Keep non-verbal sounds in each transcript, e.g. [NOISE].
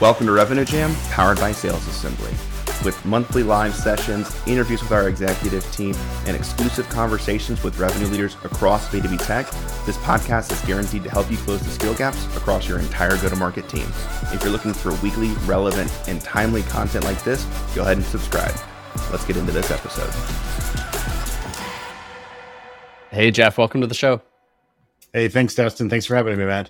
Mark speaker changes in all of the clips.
Speaker 1: Welcome to Revenue Jam, powered by Sales Assembly. With monthly live sessions, interviews with our executive team, and exclusive conversations with revenue leaders across B2B tech, this podcast is guaranteed to help you close the skill gaps across your entire go to market team. If you're looking for weekly, relevant, and timely content like this, go ahead and subscribe. Let's get into this episode.
Speaker 2: Hey, Jeff, welcome to the show.
Speaker 3: Hey, thanks, Dustin. Thanks for having me, man.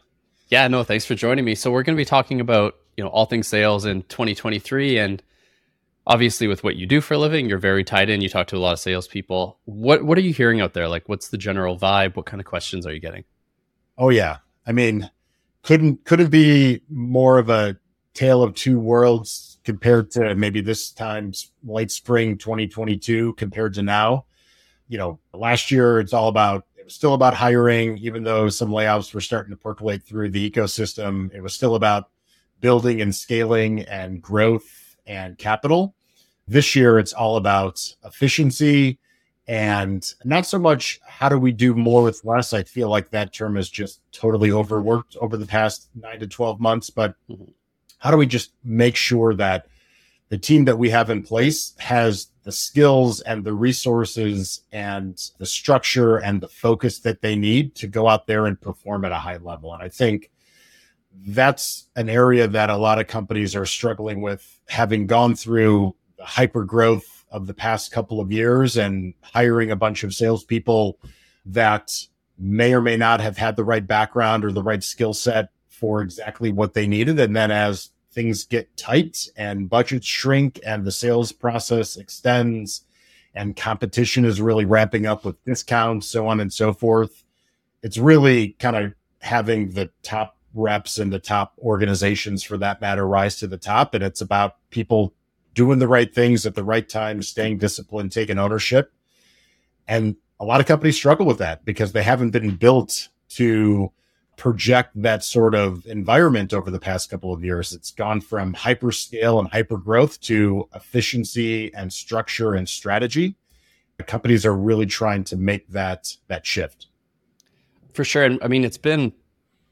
Speaker 2: Yeah, no, thanks for joining me. So we're going to be talking about you know all things sales in 2023, and obviously with what you do for a living, you're very tied in. You talk to a lot of salespeople. What what are you hearing out there? Like, what's the general vibe? What kind of questions are you getting?
Speaker 3: Oh yeah, I mean, couldn't couldn't be more of a tale of two worlds compared to maybe this time's late spring 2022 compared to now. You know, last year it's all about it was still about hiring, even though some layoffs were starting to percolate through the ecosystem. It was still about building and scaling and growth and capital. This year, it's all about efficiency and not so much how do we do more with less. I feel like that term is just totally overworked over the past nine to 12 months, but mm-hmm. how do we just make sure that the team that we have in place has the skills and the resources and the structure and the focus that they need to go out there and perform at a high level. And I think that's an area that a lot of companies are struggling with, having gone through hyper growth of the past couple of years and hiring a bunch of salespeople that may or may not have had the right background or the right skill set for exactly what they needed. And then as things get tight and budgets shrink and the sales process extends and competition is really ramping up with discounts, so on and so forth, it's really kind of having the top reps and the top organizations for that matter rise to the top. And it's about people doing the right things at the right time, staying disciplined, taking ownership. And a lot of companies struggle with that because they haven't been built to project that sort of environment over the past couple of years. It's gone from hyper scale and hyper growth to efficiency and structure and strategy. The companies are really trying to make that that shift.
Speaker 2: For sure. And I mean, it's been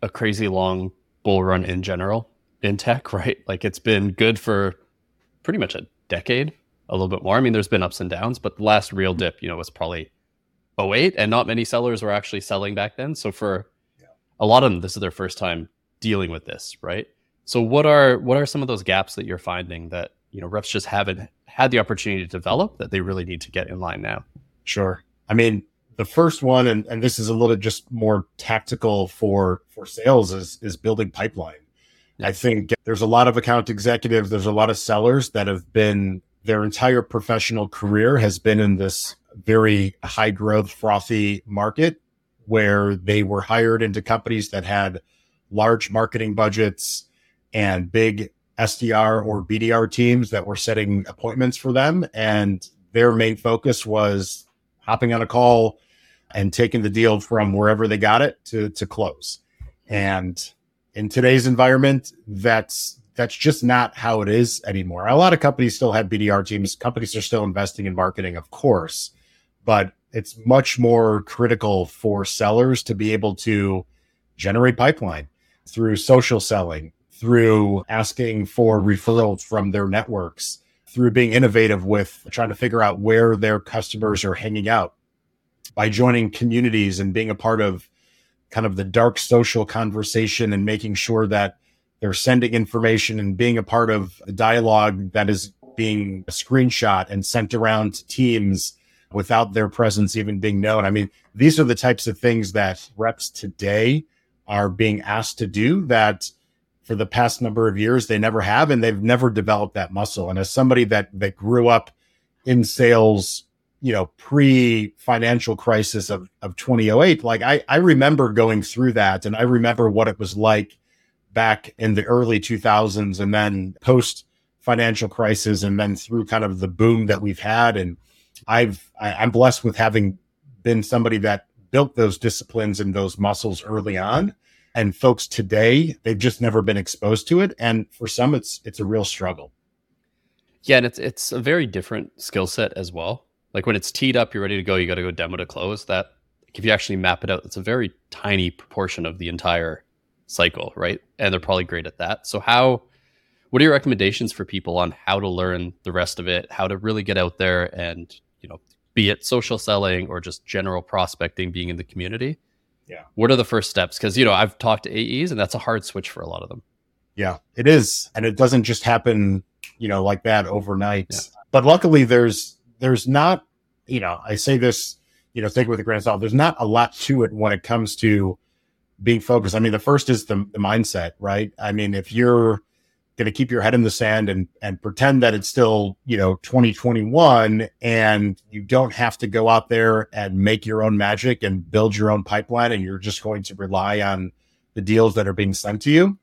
Speaker 2: a crazy long bull run in general in tech, [LAUGHS] right? Like it's been good for pretty much a decade, a little bit more. I mean, there's been ups and downs, but the last real mm-hmm. dip, you know, was probably 08 and not many sellers were actually selling back then. So for yeah. a lot of them, this is their first time dealing with this, right? So what are what are some of those gaps that you're finding that, you know, reps just haven't had the opportunity to develop that they really need to get in line now?
Speaker 3: Sure. I mean, the first one, and, and this is a little just more tactical for for sales, is is building pipeline. I think there's a lot of account executives, there's a lot of sellers that have been their entire professional career has been in this very high growth, frothy market where they were hired into companies that had large marketing budgets and big SDR or BDR teams that were setting appointments for them. And their main focus was hopping on a call, and taking the deal from wherever they got it to to close. And in today's environment, that's that's just not how it is anymore. A lot of companies still have BDR teams. Companies are still investing in marketing, of course, but it's much more critical for sellers to be able to generate pipeline through social selling, through asking for referrals from their networks, through being innovative with trying to figure out where their customers are hanging out by joining communities and being a part of kind of the dark social conversation and making sure that they're sending information and being a part of a dialogue that is being a screenshot and sent around to teams without their presence even being known. I mean, these are the types of things that reps today are being asked to do that for the past number of years they never have and they've never developed that muscle. And as somebody that that grew up in sales you know, pre financial crisis of, of 2008, like I, I remember going through that and I remember what it was like back in the early 2000s and then post financial crisis and then through kind of the boom that we've had. And I've, I, I'm blessed with having been somebody that built those disciplines and those muscles early on. And folks today, they've just never been exposed to it. And for some, it's, it's a real struggle.
Speaker 2: Yeah. And it's, it's a very different skill set as well like when it's teed up, you're ready to go. You got to go demo to close. That like if you actually map it out, it's a very tiny proportion of the entire cycle, right? And they're probably great at that. So how, what are your recommendations for people on how to learn the rest of it, how to really get out there and, you know, be it social selling or just general prospecting, being in the community?
Speaker 3: Yeah.
Speaker 2: What are the first steps? Because, you know, I've talked to AEs and that's a hard switch for a lot of them.
Speaker 3: Yeah, it is. And it doesn't just happen, you know, like that overnight. Yeah. But luckily there's there's not, you know, I say this, you know, take it with a grain of salt. There's not a lot to it when it comes to being focused. I mean, the first is the, the mindset, right? I mean, if you're going to keep your head in the sand and and pretend that it's still you know 2021 and you don't have to go out there and make your own magic and build your own pipeline and you're just going to rely on the deals that are being sent to you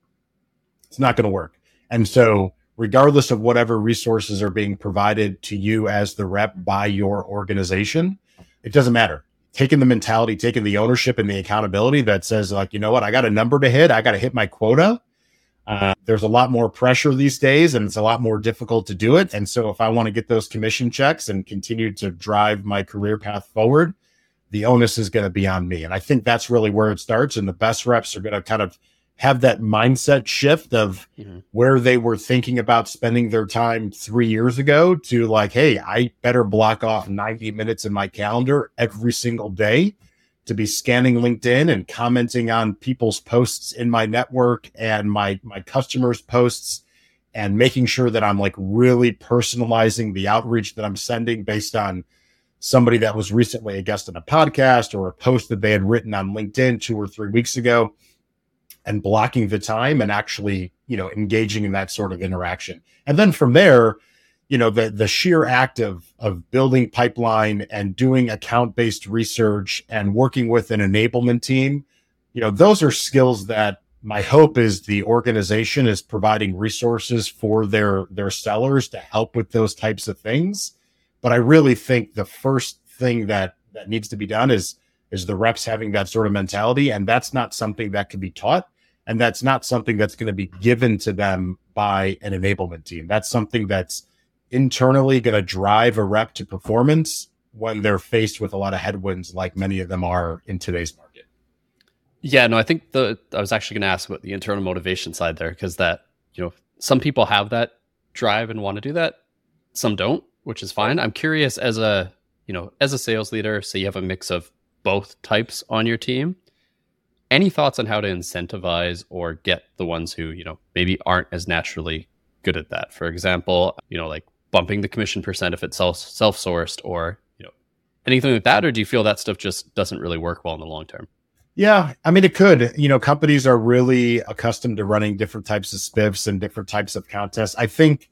Speaker 3: it's not going to work and so regardless of whatever resources are being provided to you as the rep by your organization it doesn't matter taking the mentality taking the ownership and the accountability that says like you know what i got a number to hit i got to hit my quota uh, there's a lot more pressure these days and it's a lot more difficult to do it. And so if I want to get those commission checks and continue to drive my career path forward, the onus is going to be on me. And I think that's really where it starts. And the best reps are going to kind of have that mindset shift of mm-hmm. where they were thinking about spending their time three years ago to like, Hey, I better block off 90 minutes in my calendar every single day to be scanning LinkedIn and commenting on people's posts in my network and my my customers' posts and making sure that I'm like really personalizing the outreach that I'm sending based on somebody that was recently a guest on a podcast or a post that they had written on LinkedIn two or three weeks ago and blocking the time and actually, you know, engaging in that sort of interaction. And then from there, you know the the sheer act of of building pipeline and doing account based research and working with an enablement team you know those are skills that my hope is the organization is providing resources for their their sellers to help with those types of things. But i really think the first thing that that needs to be done is is the reps having that sort of mentality. And that's not something that can be taught and that's not something that's going to be given to them by an enablement team that's something that's internally going to drive a rep to performance when they're faced with a lot of headwinds like many of them are in today's market.
Speaker 2: Yeah, no, I think the I was actually going to ask about the internal motivation side there because that, you know, some people have that drive and want to do that, some don't, which is fine. I'm curious as a, you know, as a sales leader, so you have a mix of both types on your team, any thoughts on how to incentivize or get the ones who, you know, maybe aren't as naturally good at that? For example, you know, like bumping the commission percent if it's self self sourced or you know anything like that, or do you feel that stuff just doesn't really work well in the long term?
Speaker 3: Yeah, I mean, it could. You know, companies are really accustomed to running different types of spiffs and different types of contests. I think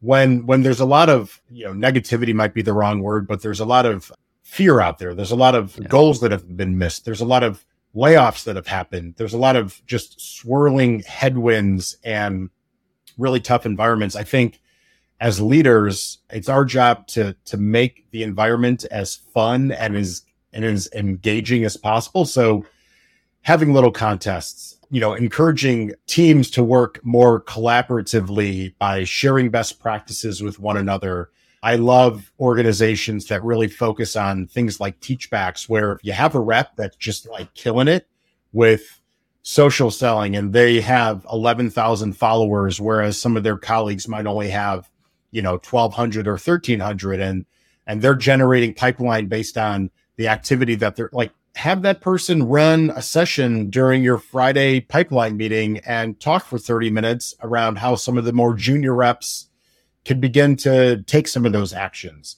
Speaker 3: when when there's a lot of you know negativity might be the wrong word, but there's a lot of fear out there. There's a lot of yeah. goals that have been missed. There's a lot of layoffs that have happened. There's a lot of just swirling headwinds and really tough environments. I think as leaders, it's our job to to make the environment as fun and as and as engaging as possible. So having little contests, you know, encouraging teams to work more collaboratively by sharing best practices with one another. I love organizations that really focus on things like teachbacks, where if you have a rep that's just like killing it with social selling and they have 11,000 followers, whereas some of their colleagues might only have you know 1200 or 1300 and and they're generating pipeline based on the activity that they're like have that person run a session during your Friday pipeline meeting and talk for 30 minutes around how some of the more junior reps can begin to take some of those actions.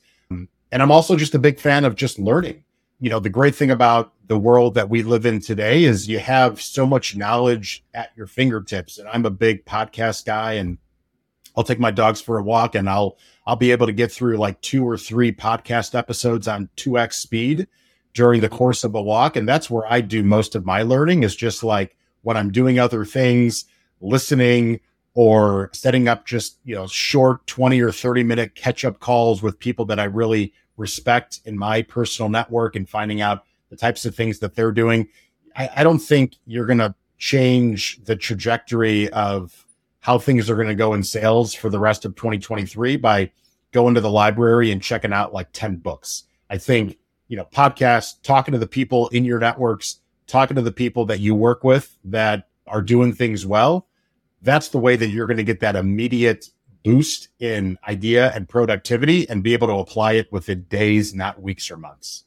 Speaker 3: And I'm also just a big fan of just learning. You know, the great thing about the world that we live in today is you have so much knowledge at your fingertips. And I'm a big podcast guy and I'll take my dogs for a walk and I'll I'll be able to get through like two or three podcast episodes on 2x speed during the course of a walk and that's where I do most of my learning is just like when I'm doing other things, listening or setting up just, you know, short 20 or 30 minute catch up calls with people that I really respect in my personal network and finding out the types of things that they're doing. I, I don't think you're going to change the trajectory of how things are going to go in sales for the rest of 2023 by going to the library and checking out like 10 books. I think, you know, podcasts, talking to the people in your networks, talking to the people that you work with that are doing things well. That's the way that you're going to get that immediate boost in idea and productivity and be able to apply it within days, not weeks or months.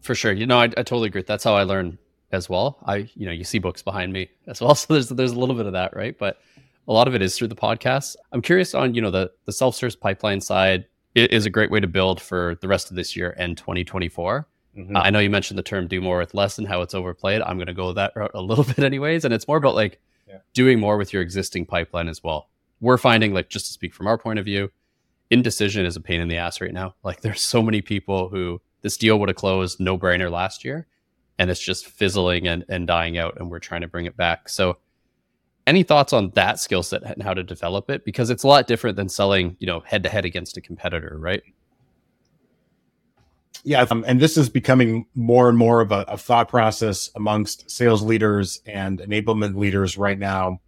Speaker 2: For sure. You know, I, I totally agree. That's how I learn as well. I, you know, you see books behind me as well. [LAUGHS] So there's, there's a little bit of that, right? But a lot of it is through the podcast. I'm curious on, you know, the, the self-service pipeline side is a great way to build for the rest of this year and 2024. Mm-hmm. Uh, I know you mentioned the term do more with less and how it's overplayed. I'm going to go that route a little [LAUGHS] bit anyways. And it's more about like doing more with your existing pipeline as well. We're finding like, just to speak from our point of view, indecision is a pain in the ass right now. Like there's so many people who this deal would have closed no brainer last year and it's just fizzling and, and dying out and we're trying to bring it back. So any thoughts on that skill set and how to develop it? Because it's a lot different than selling, you know, head to head against a competitor, right?
Speaker 3: Yeah, um, and this is becoming more and more of a, a, thought process amongst sales leaders and enablement leaders right now.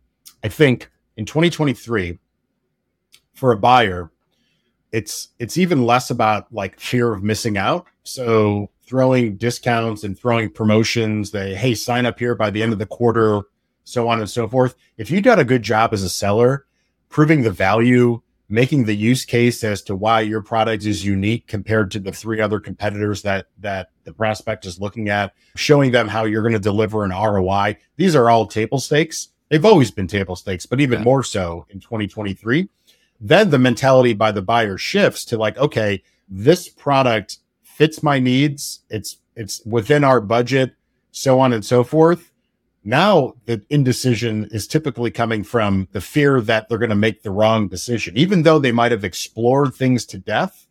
Speaker 3: I think in 2023, for a buyer, it's it's even less about like fear of missing out. So throwing discounts and throwing promotions, they hey sign up here by the end of the quarter, so on and so forth. If you did a good job as a seller, proving the value making the use case as to why your product is unique compared to the three other competitors that that the prospect is looking at, showing them how you're going to deliver an ROI. These are all table stakes. They've always been table stakes, but even yeah. more so in 2023. Then the mentality by the buyer shifts to like, okay, this product fits my needs. It's it's within our budget, so on and so forth now, the indecision is typically coming from the fear that they're going to make the wrong decision. Even though they might have explored things to death,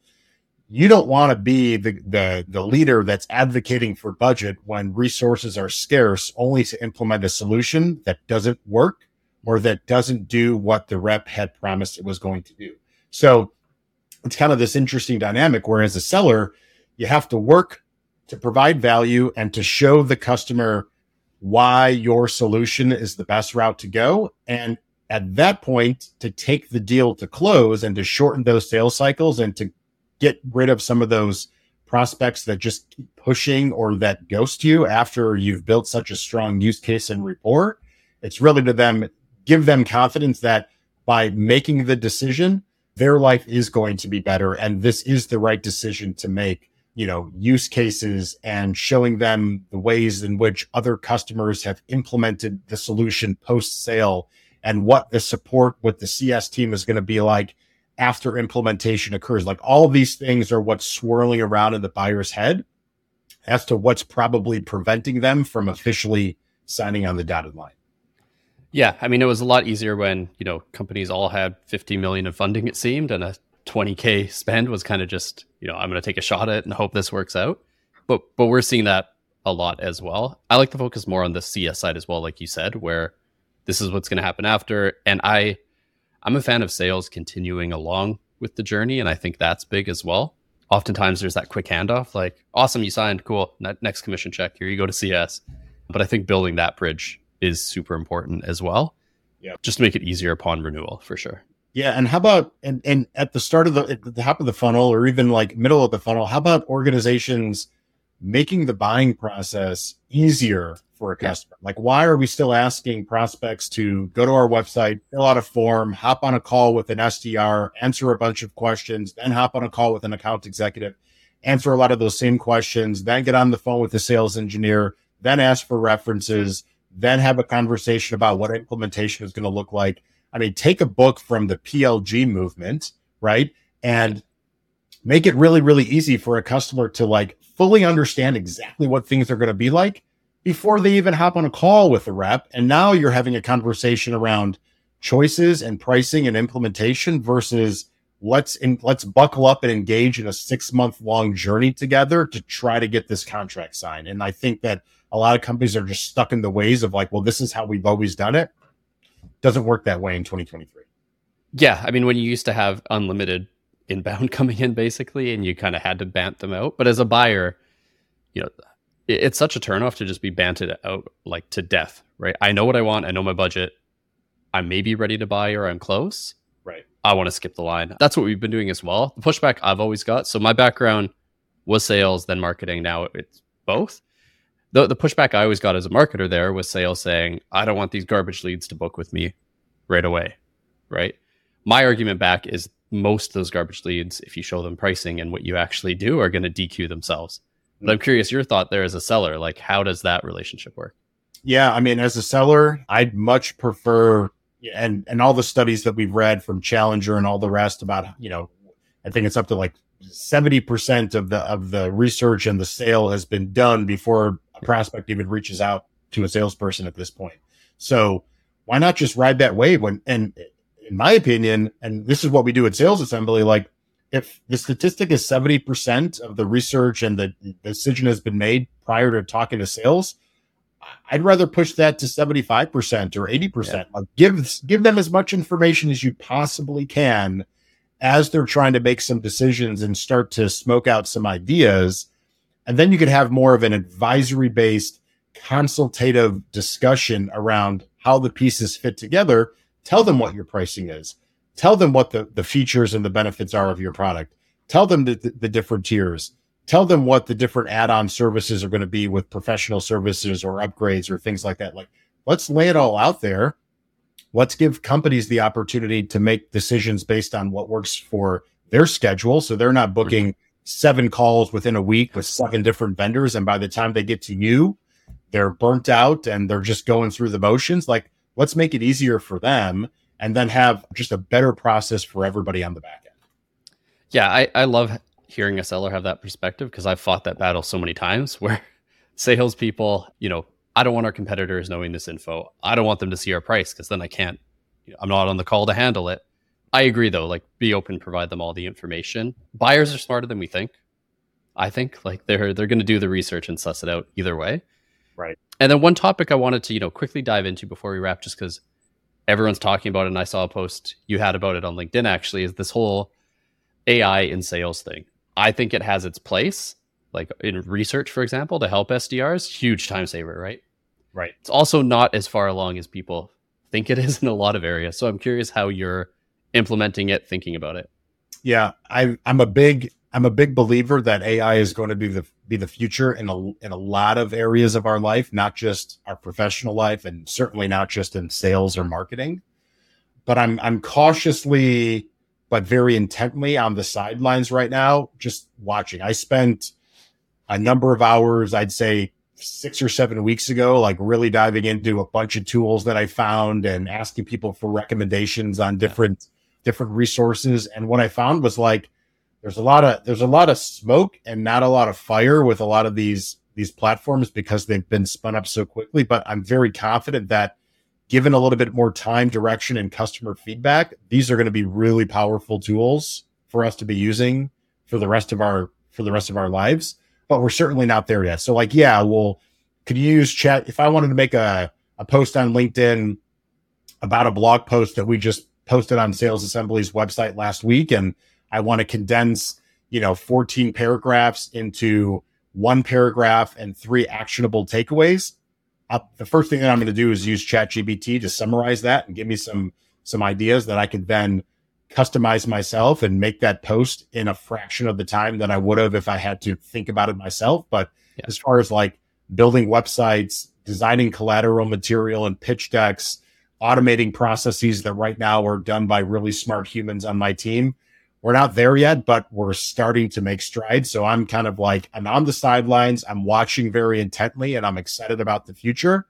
Speaker 3: you don't want to be the, the, the leader that's advocating for budget when resources are scarce only to implement a solution that doesn't work or that doesn't do what the rep had promised it was going to do. So it's kind of this interesting dynamic where as a seller, you have to work to provide value and to show the customer why your solution is the best route to go. And at that point, to take the deal to close and to shorten those sales cycles and to get rid of some of those prospects that just keep pushing or that ghost you after you've built such a strong use case and rapport. It's really to them, give them confidence that by making the decision, their life is going to be better. And this is the right decision to make you know, use cases and showing them the ways in which other customers have implemented the solution post sale and what the support with the CS team is going to be like after implementation occurs. Like all of these things are what's swirling around in the buyer's head as to what's probably preventing them from officially signing on the dotted line.
Speaker 2: Yeah, I mean, it was a lot easier when you know companies all had 50 million in funding. It seemed, and a 20k spend was kind of just you know i'm going to take a shot at it and hope this works out. But but we're seeing that a lot as well. I like to focus more on the cs side as well like you said where this is what's going to happen after. And i i'm a fan of sales continuing along with the journey and i think that's big as well. Oftentimes there's that quick handoff like awesome you signed cool next commission check here you go to cs but i think building that bridge is super important as well. Yeah. Just to make it easier upon renewal for sure
Speaker 3: yeah, and how about and and at the start of the at the top of the funnel or even like middle of the funnel, how about organizations making the buying process easier for a customer? Yeah. Like why are we still asking prospects to go to our website, fill out a form, hop on a call with an SDR, answer a bunch of questions, then hop on a call with an account executive, answer a lot of those same questions, then get on the phone with the sales engineer, then ask for references, then have a conversation about what implementation is going to look like I mean, take a book from the PLG movement, right? And make it really, really easy for a customer to like fully understand exactly what things are going to be like before they even hop on a call with a rep. And now you're having a conversation around choices and pricing and implementation versus let's in, let's buckle up and engage in a six month long journey together to try to get this contract signed. And I think that a lot of companies are just stuck in the ways of like, well, this is how we've always done it doesn't work that way in 2023.
Speaker 2: Yeah, I mean, when you used to have unlimited inbound [LAUGHS] coming in, basically, and you kind of had to bant them out, but as a buyer, you know, it's such a turnoff to just be banted out like to death, right? I know what I want. I know my budget. I may be ready to buy or I'm close.
Speaker 3: Right.
Speaker 2: I want to skip the line. That's what we've been doing as well. The pushback I've always got. So my background was sales, then marketing. Now it's both the the pushback I always got as a marketer there was sales saying, "I don't want these garbage leads to book with me. right away, right? My argument back is most of those garbage leads, if you show them pricing and what you actually do, are going to DQ themselves. But I'm mm. curious your thought there as a seller. Like, how does that relationship work?
Speaker 3: Yeah, I mean, as a seller, I'd much prefer and and all the studies that we've read from Challenger and all the rest about you know, I think it's up to like seventy percent of the of the research and the sale has been done before a prospect even reaches out to a salesperson at this point. So why not just ride that wave when and in my opinion, and this is what we do at Sales Assembly, like if the statistic is 70% of the research and the decision has been made prior to talking to sales, I'd rather push that to 75% or 80%. Yeah. Like give give them as much information as you possibly can as they're trying to make some decisions and start to smoke out some ideas. And then you could have more of an advisory based consultative discussion around how the pieces fit together. Tell them what your pricing is. Tell them what the, the features and the benefits are of your product. Tell them the, the, the different tiers tell them what the different add-on services are going to be with professional services or upgrades or things like that. Like, let's lay it all out there. Let's give companies the opportunity to make decisions based on what works for their schedule. So they're not booking seven calls within a week with seven different vendors. And by the time they get to you, they're burnt out and they're just going through the motions. Like, let's make it easier for them and then have just a better process for everybody on the back end.
Speaker 2: Yeah, I, I love hearing a seller have that perspective because I've fought that battle so many times [LAUGHS] where salespeople, you know, I don't want our competitors knowing this info. I don't want them to see our price because then I can't, you know, I'm not on the call to handle it. I agree though, like be open, provide them all the information. Buyers are smarter than we think. I think like they're they're going to do the research and suss it out either way.
Speaker 3: Right.
Speaker 2: And then one topic I wanted to, you know, quickly dive into before we wrap just cuz everyone's talking about it and I saw a post you had about it on LinkedIn actually is this whole AI in sales thing. I think it has its place, like in research, for example, to help SDRs, huge time saver, right?
Speaker 3: Right.
Speaker 2: It's also not as far along as people think it is in a lot of areas. So I'm curious how you're implementing it, thinking about it.
Speaker 3: Yeah, I, I'm a big I'm a big believer that AI is going to be the be the future in a in a lot of areas of our life, not just our professional life, and certainly not just in sales or marketing. But I'm I'm cautiously but very intently on the sidelines right now, just watching. I spent a number of hours, I'd say six or seven weeks ago, like really diving into a bunch of tools that I found and asking people for recommendations on different different resources. And what I found was like there's a lot of there's a lot of smoke and not a lot of fire with a lot of these these platforms because they've been spun up so quickly. But I'm very confident that given a little bit more time, direction, and customer feedback, these are going to be really powerful tools for us to be using for the rest of our for the rest of our lives. But we're certainly not there yet. So, like, yeah, well, could you use chat if I wanted to make a a post on LinkedIn about a blog post that we just posted on Sales Assembly's website last week, and I want to condense, you know, 14 paragraphs into one paragraph and three actionable takeaways uh, the first thing that I'm going to do is use ChatGPT to summarize that and give me some some ideas that I could then customize myself and make that post in a fraction of the time that I would have if I had to think about it myself. But yeah. as far as like building websites, designing collateral material and pitch decks, automating processes that right now are done by really smart humans on my team, we're not there yet, but we're starting to make strides. So I'm kind of like, I'm on the sidelines. I'm watching very intently and I'm excited about the future.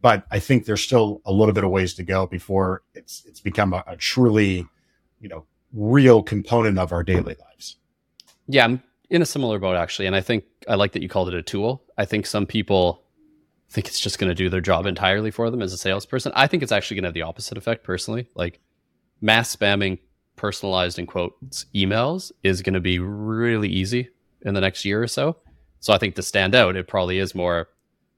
Speaker 3: But I think there's still a little bit of ways to go before it's, it's become a, a truly, you know, real component of our daily lives.
Speaker 2: Yeah. I'm in a similar boat actually. And I think I like that you called it a tool. I think some people think it's just going to do their job entirely for them as a salesperson. I think it's actually going to have the opposite effect personally. Like mass spamming personalized in quotes emails is going to be really easy in the next year or so. So I think to stand out, it probably is more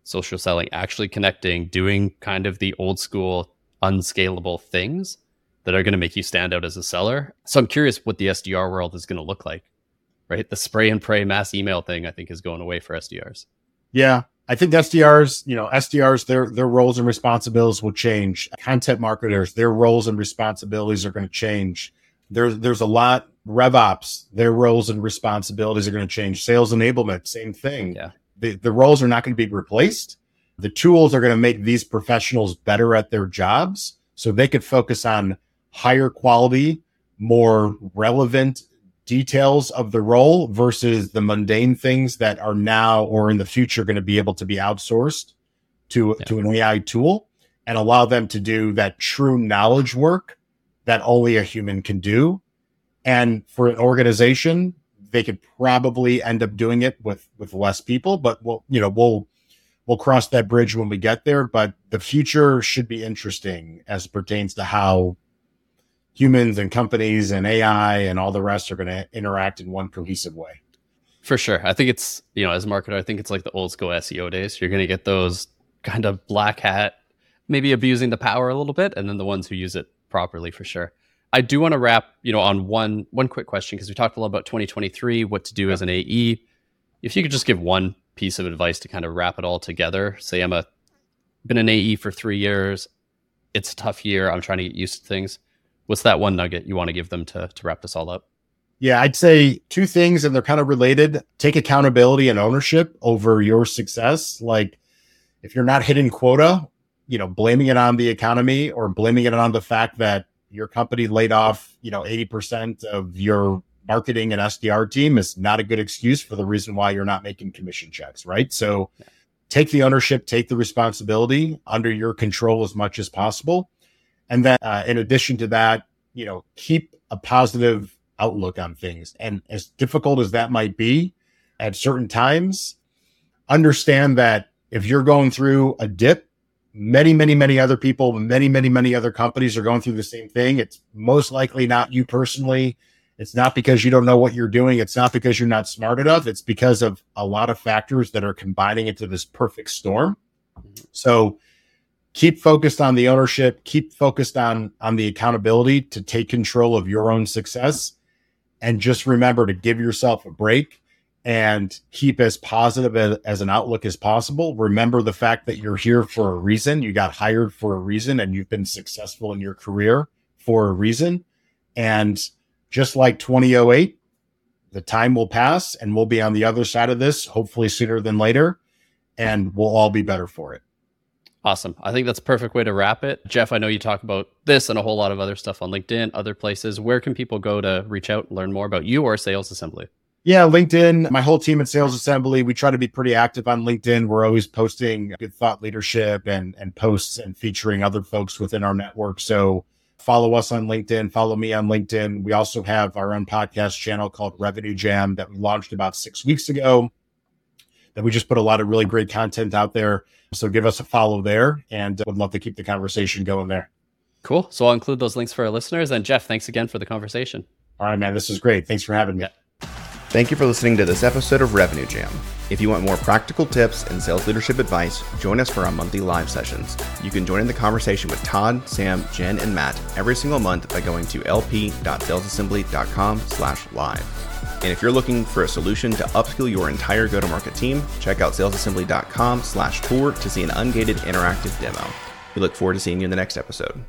Speaker 2: social selling, actually connecting, doing kind of the old school, unscalable things that are going to make you stand out as a seller. So I'm curious what the SDR world is going to look like, right? The spray and pray mass email thing, I think, is going away for SDRs.
Speaker 3: Yeah. I think SDRs, you know, SDRs, their their roles and responsibilities will change. Content marketers, their roles and responsibilities are going to change there's there's a lot RevOps, their roles and responsibilities are going to change. Sales enablement, same thing.
Speaker 2: Yeah.
Speaker 3: The the roles are not going to be replaced. The tools are going to make these professionals better at their jobs, so they could focus on higher quality, more relevant details of the role versus the mundane things that are now or in the future going to be able to be outsourced to, yeah. to an AI tool and allow them to do that true knowledge work that only a human can do. And for an organization, they could probably end up doing it with with less people, but we'll you know we'll we'll cross that bridge when we get there. But the future should be interesting as it pertains to how humans and companies and AI and all the rest are going to interact in one cohesive way.
Speaker 2: For sure. I think it's, you know, as a marketer, I think it's like the old school SEO days. You're going to get those kind of black hat, maybe abusing the power a little bit, and then the ones who use it properly for sure. I do want to wrap, you know, on one one quick question because we talked a lot about 2023, what to do yeah. as an AE. If you could just give one piece of advice to kind of wrap it all together. Say I'm a been an AE for three years. It's a tough year. I'm trying to get used to things. What's that one nugget you want to give them to to wrap this all up?
Speaker 3: Yeah, I'd say two things, and they're kind of related. Take accountability and ownership over your success. Like if you're not hitting quota, you know, blaming it on the economy or blaming it on the fact that your company laid off, you know, 80% of your marketing and SDR team is not a good excuse for the reason why you're not making commission checks, right? So take the ownership, take the responsibility under your control as much as possible. And then uh, in addition to that, you know, keep a positive outlook on things. And as difficult as that might be at certain times, understand that if you're going through a dip, many, many, many other people, many, many, many other companies are going through the same thing. It's most likely not you personally. It's not because you don't know what you're doing. It's not because you're not smart enough. It's because of a lot of factors that are combining into this perfect storm. So keep focused on the ownership, keep focused on on the accountability to take control of your own success and just remember to give yourself a break and keep as positive as, as, an outlook as possible. Remember the fact that you're here for a reason. You got hired for a reason and you've been successful in your career for a reason. And just like 2008, the time will pass and we'll be on the other side of this, hopefully sooner than later, and we'll all be better for it.
Speaker 2: Awesome. I think that's a perfect way to wrap it. Jeff, I know you talk about this and a whole lot of other stuff on LinkedIn, other places. Where can people go to reach out and learn more about you or Sales Assembly?
Speaker 3: Yeah, LinkedIn, my whole team at Sales Assembly, we try to be pretty active on LinkedIn. We're always posting good thought leadership and, and posts and featuring other folks within our network. So follow us on LinkedIn, follow me on LinkedIn. We also have our own podcast channel called Revenue Jam that we launched about six weeks ago that we just put a lot of really great content out there. So give us a follow there and would love to keep the conversation going there.
Speaker 2: Cool. So I'll include those links for our listeners. And Jeff, thanks again for the conversation.
Speaker 3: All right, man. This is great. Thanks for having me.
Speaker 2: Yeah.
Speaker 1: Thank you for listening to this episode of Revenue Jam. If you want more practical tips and sales leadership advice, join us for our monthly live sessions. You can join in the conversation with Todd, Sam, Jen, and Matt every single month by going to lp.salesassembly.com slash live. And if you're looking for a solution to upskill your entire go-to-market team, check out salesassembly.com slash tour to see an ungated interactive demo. We look forward to seeing you in the next episode.